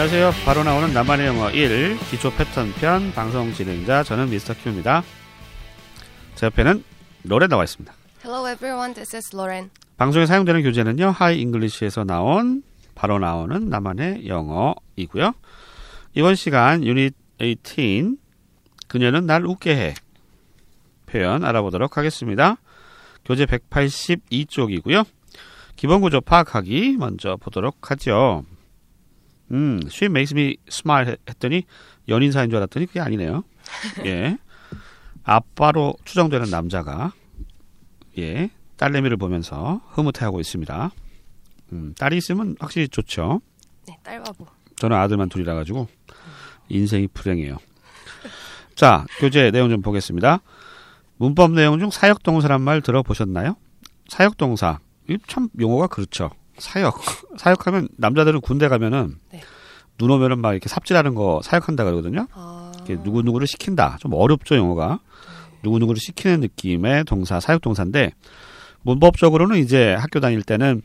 안녕하세요. 바로 나오는 나만의 영어 1 기초 패턴 편 방송 진행자 저는 미스터 큐입니다. 제 옆에는 로렌 나와 있습니다. Hello everyone, this is Lauren. 방송에 사용되는 교재는요. 하이 잉글리시에서 나온 바로 나오는 나만의 영어이고요. 이번 시간 유닛 18 그녀는 날 웃게 해 표현 알아보도록 하겠습니다. 교재 182쪽이고요. 기본 구조 파악하기 먼저 보도록 하죠. 음, she makes me smile 했더니 연인사인 줄 알았더니 그게 아니네요. 예. 아빠로 추정되는 남자가 예, 딸내미를 보면서 흐뭇해하고 있습니다. 음, 딸이 있으면 확실히 좋죠. 네, 딸 바보. 저는 아들만 둘이라 가지고 인생이 불행해요. 자, 교재 내용 좀 보겠습니다. 문법 내용 중 사역동사란 말 들어보셨나요? 사역동사. 이참 용어가 그렇죠. 사역. 사역하면 남자들은 군대 가면은 네. 눈 오면은 막 이렇게 삽질하는 거 사역한다 그러거든요. 아, 이렇게 누구 누구를 시킨다. 좀 어렵죠, 용어가. 누구 누구를 시키는 느낌의 동사, 사역 동사인데, 문법적으로는 이제 학교 다닐 때는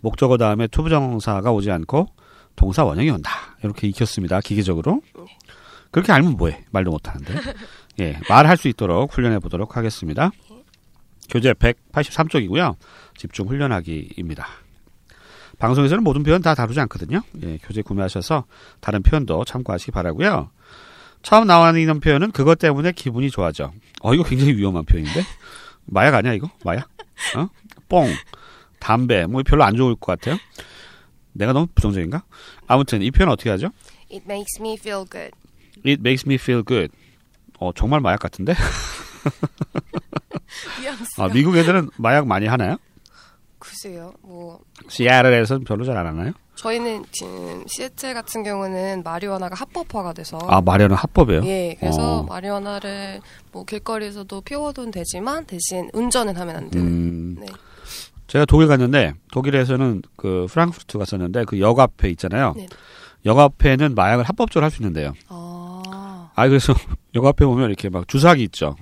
목적어 다음에 투부정사가 오지 않고 동사 원형이 온다. 이렇게 익혔습니다. 기계적으로. 그렇게 알면 뭐해? 말도 못하는데. 예, 말할 수 있도록 훈련해 보도록 하겠습니다. 교재 183쪽이고요. 집중 훈련하기입니다. 방송에서는 모든 표현 다 다루지 않거든요. 예, 교재 구매하셔서 다른 표현도 참고하시기 바라고요. 처음 나와있는 표현은 그것 때문에 기분이 좋아져. 어, 이거 굉장히 위험한 표현인데? 마약 아니야, 이거? 마약? 어? 뽕, 담배, 뭐 별로 안 좋을 것 같아요. 내가 너무 부정적인가? 아무튼 이 표현 어떻게 하죠? It makes me feel good. It makes me feel good. 어, 정말 마약 같은데? 아, 미국 애들은 마약 많이 하나요? 글쎄요. 뭐 시애틀에서는 별로 잘 안 하나요? 저희는 지금 시애틀 같은 경우는 마리화나가 합법화가 돼서 아, 마리아는 합법이에요? 예, 그래서 어. 마리화나를 뭐 길거리에서도 피워도 되지만 대신 운전은 하면 안 되는. 음, 네. 제가 독일 갔는데 독일에서는 그 프랑크푸르트 갔었는데 그 역 앞에 있잖아요. 네. 역 앞에는 마약을 합법적으로 할 수 있는데요. 아, 아 그래서 역 앞에 보면 이렇게 막 주사기 있죠.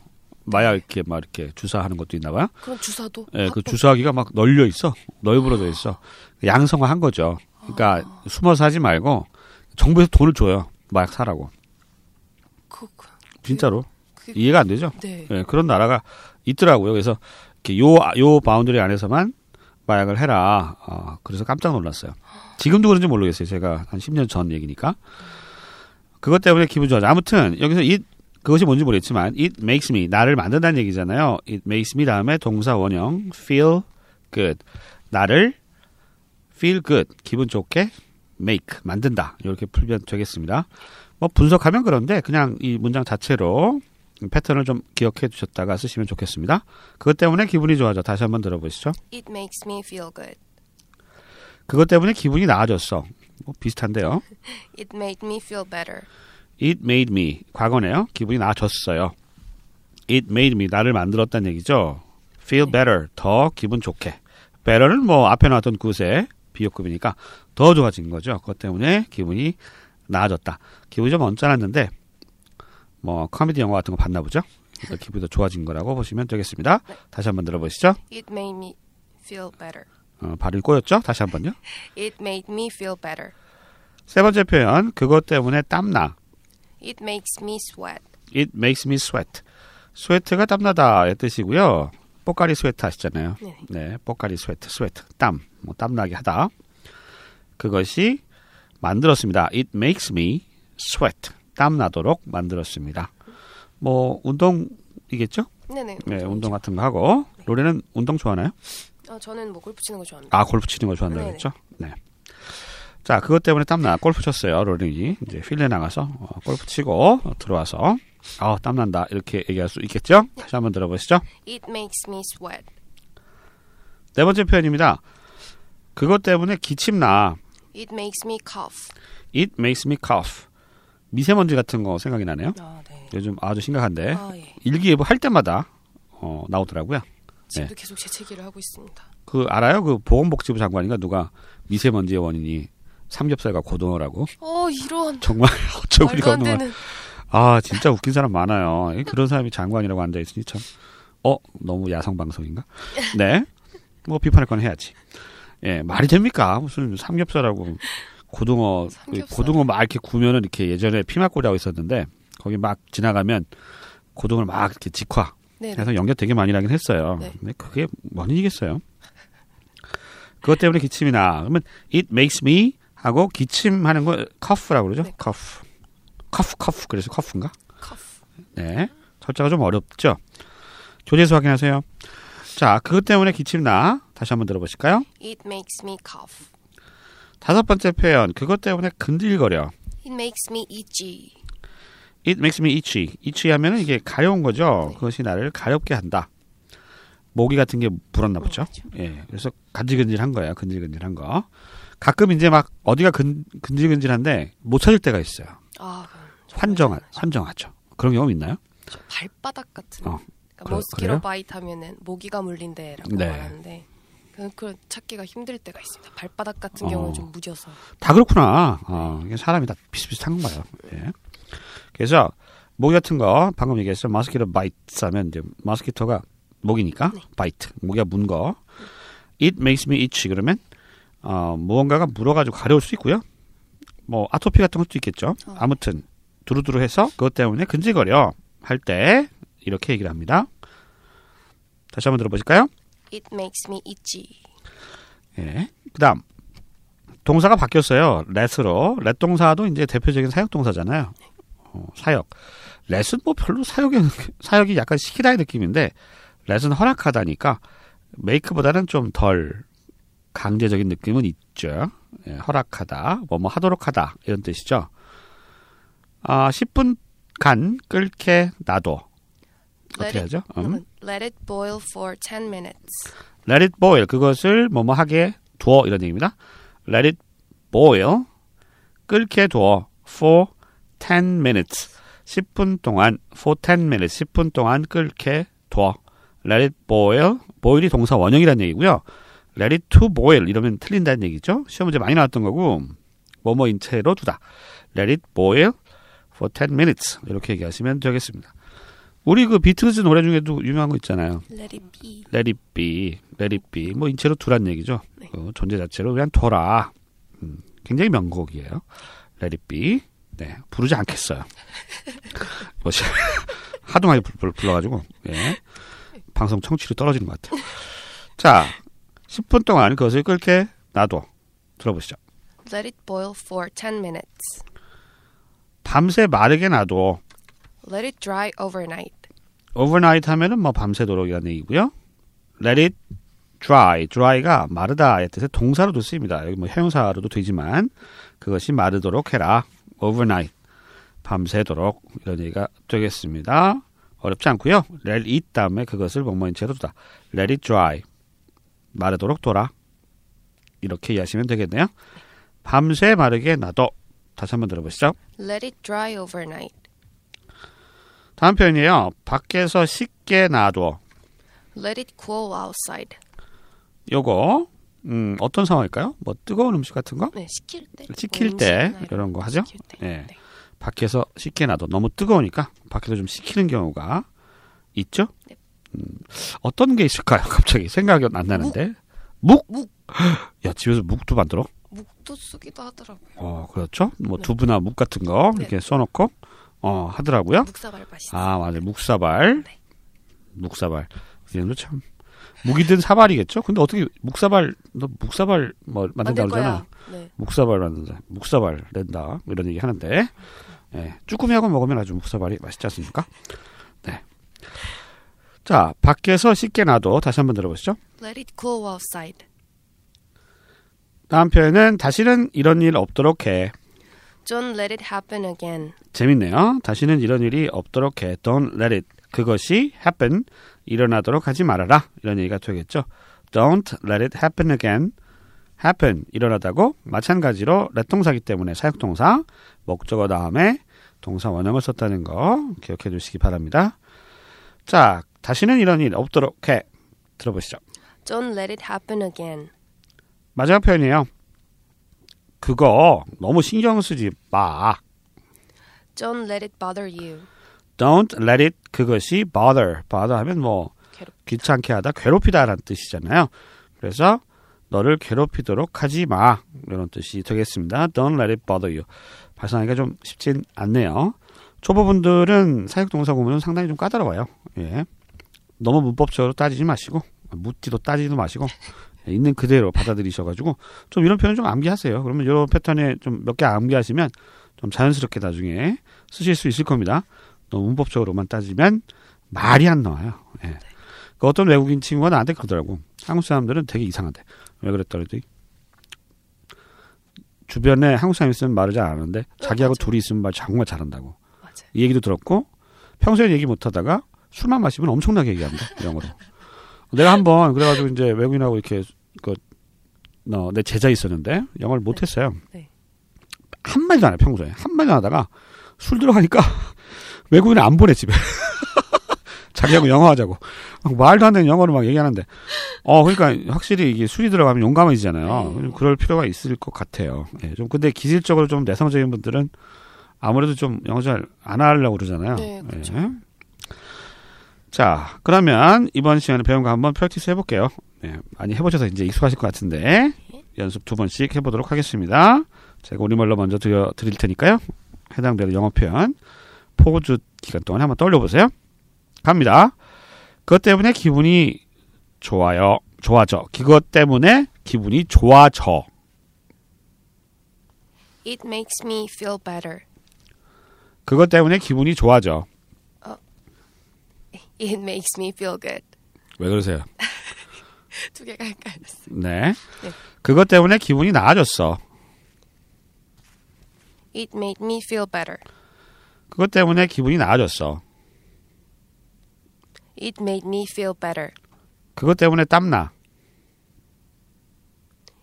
마약 이렇게 막 이렇게 주사하는 것도 있나 봐요. 그럼 주사도 예, 그 합법- 주사기가 막 널려 있어. 널브러져 있어. 양성화한 거죠. 그러니까 숨어서 하지 말고 정부에서 돈을 줘요. 마약 사라고. 그, 그, 진짜로. 그- 이해가 안 되죠? 네. 예, 그런 나라가 있더라고요. 그래서 이렇게 요, 요 boundary 안에서만 마약을 해라. 어, 그래서 깜짝 놀랐어요. 지금도 그런지 모르겠어요. 제가 한 10년 전 얘기니까. 그것 때문에 기분 좋아져. 아무튼 여기서 it 그것이 뭔지 모르겠지만 it makes me 나를 만든다는 얘기잖아요. it makes me 다음에 동사 원형 feel good 나를 feel good 기분 좋게 make 만든다 이렇게 풀면 되겠습니다. 뭐 분석하면 그런데 그냥 이 문장 자체로 패턴을 좀 기억해 두셨다가 쓰시면 좋겠습니다. 그것 때문에 기분이 좋아져. 다시 한번 들어보시죠. It makes me feel good. 그것 때문에 기분이 나아졌어. 뭐 비슷한데요. It made me feel better. It made me 과거네요. 기분이 나아졌어요. It made me 나를 만들었다는 얘기죠. Feel better 더 기분 좋게. better는 뭐 앞에 나왔던 굿의 비교급이니까 더 좋아진 거죠. 그것 때문에 기분이 나아졌다. 기분이 좀 언짢았는데 뭐 코미디 영화 같은 거 봤나 보죠. 그래서 기분이 더 좋아진 거라고 보시면 되겠습니다. 다시 한번 들어보시죠. It made me feel better. 어, 발음이 꼬였죠? 다시 한번요. It made me feel better. 세 번째 표현 그것 때문에 땀나. It makes me sweat. It makes me sweat. sweat가 땀나다의 뜻이고요. 뽀까리 스웨트 아시잖아요. 네. 네, 뽀까리 스웨트, sweat, 땀, 뭐 땀나게 하다. 그것이 만들었습니다. It makes me sweat. 땀 나도록 만들었습니다. 뭐 운동이겠죠? 네네. 네, 운동 같은 거 하고. 로레는 운동 좋아하나요? 어, 저는 뭐 골프 치는 거 좋아합니다. 아, 골프 치는 거 좋아한다고 네네. 그랬죠? 네. 자, 그것 때문에 땀나. 골프 쳤어요, 로렌이. 이제 필드에 나가서 어, 골프 치고 어, 들어와서 아, 땀난다. 이렇게 얘기할 수 있겠죠? 다시 한번 들어보시죠. It makes me sweat. 네 번째 표현입니다. 그것 때문에 기침 나. It makes me cough. It makes me cough. 미세먼지 같은 거 생각이 나네요. 아, 네. 요즘 아주 심각한데 아, 예. 일기예보 할 때마다 어, 나오더라고요. 지금도 계속 재채기를 하고 있습니다. 그 알아요? 그 보건복지부 장관인가 누가 미세먼지의 원인이 삼겹살과 고등어라고 어, 이런 정말 없는 말. 되는. 아 진짜 웃긴 사람 많아요. 이 그런 사람이 장관이라고 앉아 있으니 참. 어 너무 야성 방송인가? 네. 뭐 비판할 건 해야지. 예 말이 됩니까? 무슨 삼겹살하고 고등어 그 삼겹살. 고등어 막 이렇게 구면은 이렇게 예전에 피막골이라고 있었는데 거기 막 지나가면 고등어를 막 이렇게 직화. 해서 연결 되게 많이 나긴 했어요. 네. 근데 그게 뭔 일이겠어요? 그것 때문에 기침이 나. 그러면 it makes me 하고 기침하는 거 cough라고 그러죠? 네. cough. cough cough 그래서 cough인가? 커프. 네. 철자가 좀 어렵죠? 교재에서 확인하세요. 자, 그것 때문에 기침 나. 다시 한번 들어보실까요? It makes me cough. 다섯 번째 표현. 그것 때문에 근질거려. It makes me itchy. It makes me itchy. itchy 하면은 이게 가려운 거죠. 네. 그것이 나를 가렵게 한다. 모기 같은 게 물었나 보죠. 예. 그래서 간질간질한 거예요. 근질근질한 거. 가끔 이제 막 어디가 근, 근질근질한데 못 찾을 때가 있어요. 아, 환장하, 환장하죠. 그런 경험 있나요? 저 발바닥 같은. 어, 그러니까 그래요? bite 하면은 모기가 물린 데라고 네. 말하는데 그, 그 찾기가 힘들 때가 있습니다. 발바닥 같은 어. 경우는 좀 무뎌서. 다 그렇구나. 어, 이게 사람이 다 비슷비슷한 건가요? 예. 그래서 모기 같은 거 방금 얘기했어. mosquito bite 하면 이제 mosquito가 모기니까 네. bite. 모기가 문 거. It makes me itchy 그러면 어, 무언가가 물어가지고 가려울 수 있고요. 뭐 아토피 같은 것도 있겠죠. 어. 아무튼 두루두루 해서 그것 때문에 근질거려 할 때 이렇게 얘기를 합니다. 다시 한번 들어보실까요? It makes me itchy. 예. 그다음 동사가 바뀌었어요. let으로. let 동사도 이제 대표적인 사역 동사잖아요. 어, 사역. let은 뭐 별로 사역이 사역이 약간 시키다의 느낌인데 let은 허락하다니까 make보다는 좀 덜 강제적인 느낌은 있죠. 예, 허락하다, 뭐 뭐 하도록 하다 이런 뜻이죠. 아, 10분간 끓게 놔둬. 어떻게 하죠? it, 음. let it boil for 10 minutes. Let it boil. 그것을 뭐뭐 하게 두어 이런 얘기입니다. Let it boil. 끓게 두어 for 10 minutes. 10분 동안 for 10 minutes. 10분 동안 끓게 두어. Let it boil. boil이 동사 원형이라는 얘기고요. Let it to boil 이러면 틀린다는 얘기죠. 시험 문제 많이 나왔던 거고 뭐뭐인 채로 두다. Let it boil for 10 minutes. 이렇게 얘기하시면 되겠습니다. 우리 그 비틀즈 노래 중에도 유명한 거 있잖아요. Let it be. let it be, let it be. 뭐 인체로 두란 얘기죠. 네. 그 존재 자체로 그냥 둬라. 음, 굉장히 명곡이에요. let it be. 네, 부르지 않겠어요. 뭐 시- 하도 많이 불- 불- 불러가지고 예. 방송 청취율이 떨어지는 것 같아요. 자, 10분 동안 그것을 끓게 놔둬. 들어보시죠. Let it boil for 10 minutes. 밤새 마르게 놔둬. Let it dry overnight. overnight 하면은 뭐 밤새도록이라는 얘기고요. let it dry, dry가 마르다의 뜻의 동사로도 쓰입니다. 여기 뭐 형용사로도 되지만 그것이 마르도록 해라. overnight, 밤새도록 이런 얘기가 되겠습니다. 어렵지 않고요. let it 다음에 그것을 뭐뭐인 채로 두다. let it dry, 마르도록 둬라. 이렇게 이해하시면 되겠네요. 밤새 마르게 놔둬. 다시 한번 들어보시죠. Let it dry overnight. 다음 표현이에요. 밖에서 식게 놔둬. Let it cool outside. 요거 음, 어떤 상황일까요? 뭐 뜨거운 음식 같은 거? 네, 식힐 때. 식힐 뭐때 이런 거 하죠? 때. 예. 네. 밖에서 식게 놔둬. 너무 뜨거우니까 밖에서 좀 식히는 경우가 있죠? 네. 음, 어떤 게 있을까요? 갑자기 생각이 안 나는데. 묵? 묵. 야, 집에서 묵도 만들어? 묵도 쓰기도 하더라고요. 어, 그렇죠. 뭐 네. 두부나 묵 같은 거 네. 이렇게 써놓고 어, 하더라고요. 묵사발 맛있어. 아, 맞아요. 묵사발. 네. 묵사발. 이름도 참. 묵이든 사발이겠죠? 근데 어떻게 묵사발, 너 묵사발 뭐 만든다 그러잖아. 네. 묵사발 만든다. 묵사발 낸다. 뭐 이런 얘기 하는데. 예. 쭈꾸미하고 먹으면 아주 묵사발이 맛있지 않습니까? 네. 자, 밖에서 씻게 놔둬. 다시 한번 들어보시죠. Let it cool outside. 다음 표현은 다시는 이런 일 없도록 해. Don't let it happen again. 재밌네요. 다시는 이런 일이 없도록 해. Don't let it. 그것이 happen. 일어나도록 하지 말아라. 이런 얘기가 되겠죠. Don't let it happen again. happen. 일어나다고 마찬가지로 let 동사기 때문에 사역동사 목적어 다음에 동사 원형을 썼다는 거 기억해 주시기 바랍니다. 자, 다시는 이런 일 없도록 해. 들어보시죠. Don't let it happen again. 마지막 표현이에요. 그거 너무 신경 쓰지 마. Don't let it bother you. Don't let it 그것이 bother. bother 하면 뭐 괴롭. 귀찮게 하다, 괴롭히다라는 뜻이잖아요. 그래서 너를 괴롭히도록 하지 마. 이런 뜻이 되겠습니다. Don't let it bother you. 발상하기가 좀 쉽진 않네요. 초보분들은 사역동사 구문은 상당히 좀 까다로워요. 예. 너무 문법적으로 따지지 마시고, 묻지도 따지도 마시고, 예, 있는 그대로 받아들이셔가지고, 좀 이런 표현 좀 암기하세요. 그러면 이런 패턴에 좀 몇 개 암기하시면 좀 자연스럽게 나중에 쓰실 수 있을 겁니다. 너무 문법적으로만 따지면 말이 안 나와요. 예. 그 어떤 외국인 친구가 나한테 그러더라고. 한국 사람들은 되게 이상하대. 왜 그랬더니 주변에 한국 사람 있으면 말을 잘 안 하는데 자기하고 맞아. 둘이 있으면 말 정말 잘한다고. 맞아요. 이 얘기도 들었고 평소에 얘기 못 하다가 술만 마시면 엄청나게 얘기한다. 영어로. 내가 한번 그래가지고 이제 외국인하고 이렇게 그, 어, 내 제자 있었는데 영어를 못 했어요. 네. 한마디도 안 해, 평소에. 한마디도 안 하다가 술 들어가니까 외국인을 안 보내, 집에. 자기하고 영어 하자고. 막 말도 안 되는 영어로 막 얘기하는데. 어, 그러니까 확실히 이게 술이 들어가면 용감해지잖아요. 네. 좀 그럴 필요가 있을 것 같아요. 예, 좀 근데 기질적으로 좀 내성적인 분들은 아무래도 좀 영어 잘 안 하려고 그러잖아요. 네, 그렇죠. 예. 자, 그러면 이번 시간에 배운 거 한번 프랙티스 해볼게요. 네, 많이 해보셔서 이제 익숙하실 것 같은데 연습 두 번씩 해보도록 하겠습니다. 제가 우리말로 먼저 드려, 드릴 테니까요. 해당되는 영어 표현 포즈 기간 동안 한번 떠올려보세요. 갑니다. 그것 때문에 기분이 좋아요. 좋아져. 그것 때문에 기분이 좋아져. It makes me feel better. 그것 때문에 기분이 좋아져. It makes me feel good. 왜 그러세요? 두 개가 헷갈렸어요. 네. 네. 그것 때문에 기분이 나아졌어. It made me feel better. 그것 때문에 기분이 나아졌어. It made me feel better. 그것 때문에 땀나.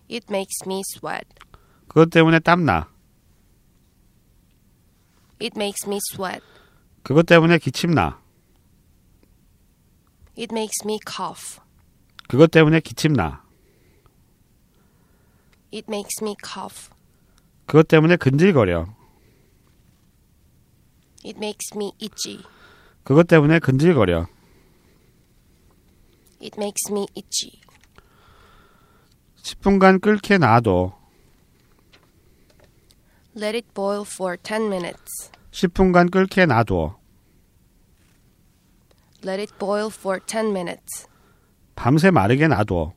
It makes me sweat. 그것 때문에 땀나. It makes me sweat. 그것 때문에 기침나. It makes me cough. 그것 때문에 기침나. It makes me cough. 그것 때문에 근질거려. It makes me itchy. 그것 때문에 근질거려. It makes me itchy. 10분간 끓게 놔둬. Let it boil for 10 minutes. 10분간 끓게 놔둬. Let it boil for 10 minutes. 밤새 마르게 놔둬.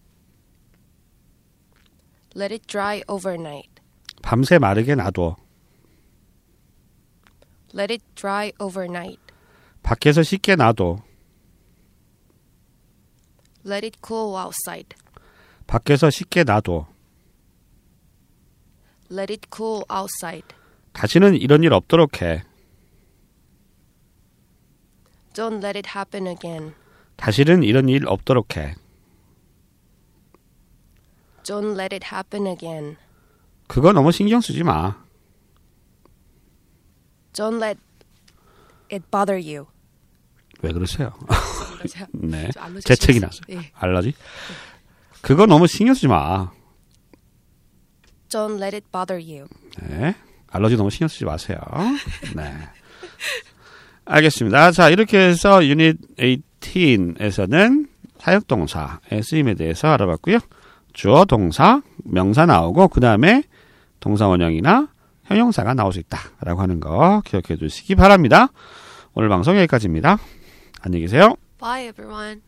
Let it dry overnight. 밤새 마르게 놔둬. Let it dry overnight. 밖에서 씻게 놔둬. Let it cool outside. 밖에서 씻게 놔둬. Let it cool outside. 다시는 이런 일 없도록 해. Don't let it happen again. 다시는 이런 일 없도록 해. Don't let it happen again. 그거 너무 신경 쓰지 마. Don't let it bother you. 왜 그러세요? 네. 재채기. 났어요. 예. 알러지? 그거 너무 신경 쓰지 마. Don't let it bother you. 네. 알러지 너무 신경 쓰지 마세요. 네. 알겠습니다. 자, 이렇게 해서 유닛 18에서는 사역동사의 쓰임에 대해서 알아봤고요. 주어, 동사, 명사 나오고 그 다음에 동사 원형이나 형용사가 나올 수 있다라고 하는 거 기억해 두시기 바랍니다. 오늘 방송 여기까지입니다. 안녕히 계세요. Bye, everyone.